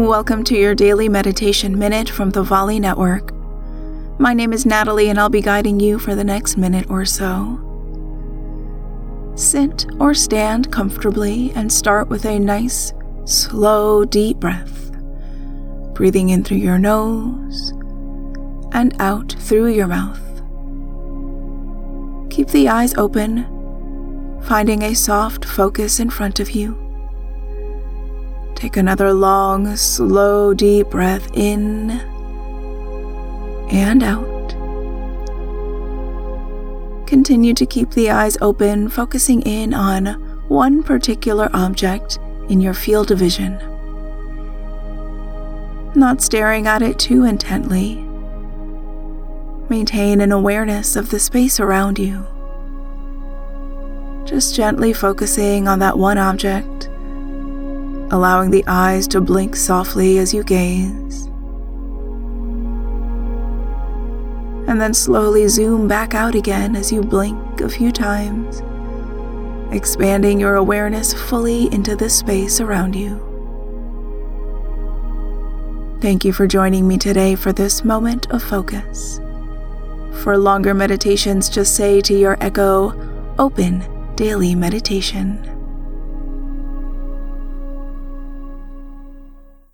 Welcome to your daily meditation minute from the Volley Network. My name is Natalie, and I'll be guiding you for the next minute or so. Sit or stand comfortably and start with a nice, slow, deep breath, breathing in through your nose and out through your mouth. Keep the eyes open, finding a soft focus in front of you. Take another long, slow, deep breath in and out. Continue to keep the eyes open, focusing in on one particular object in your field of vision. Not staring at it too intently. Maintain an awareness of the space around you. Just gently focusing on that one object allowing the eyes to blink softly as you gaze. And then slowly zoom back out again as you blink a few times, expanding your awareness fully into the space around you. Thank you for joining me today for this moment of focus. For longer meditations, just say to your echo, Open Daily Meditation.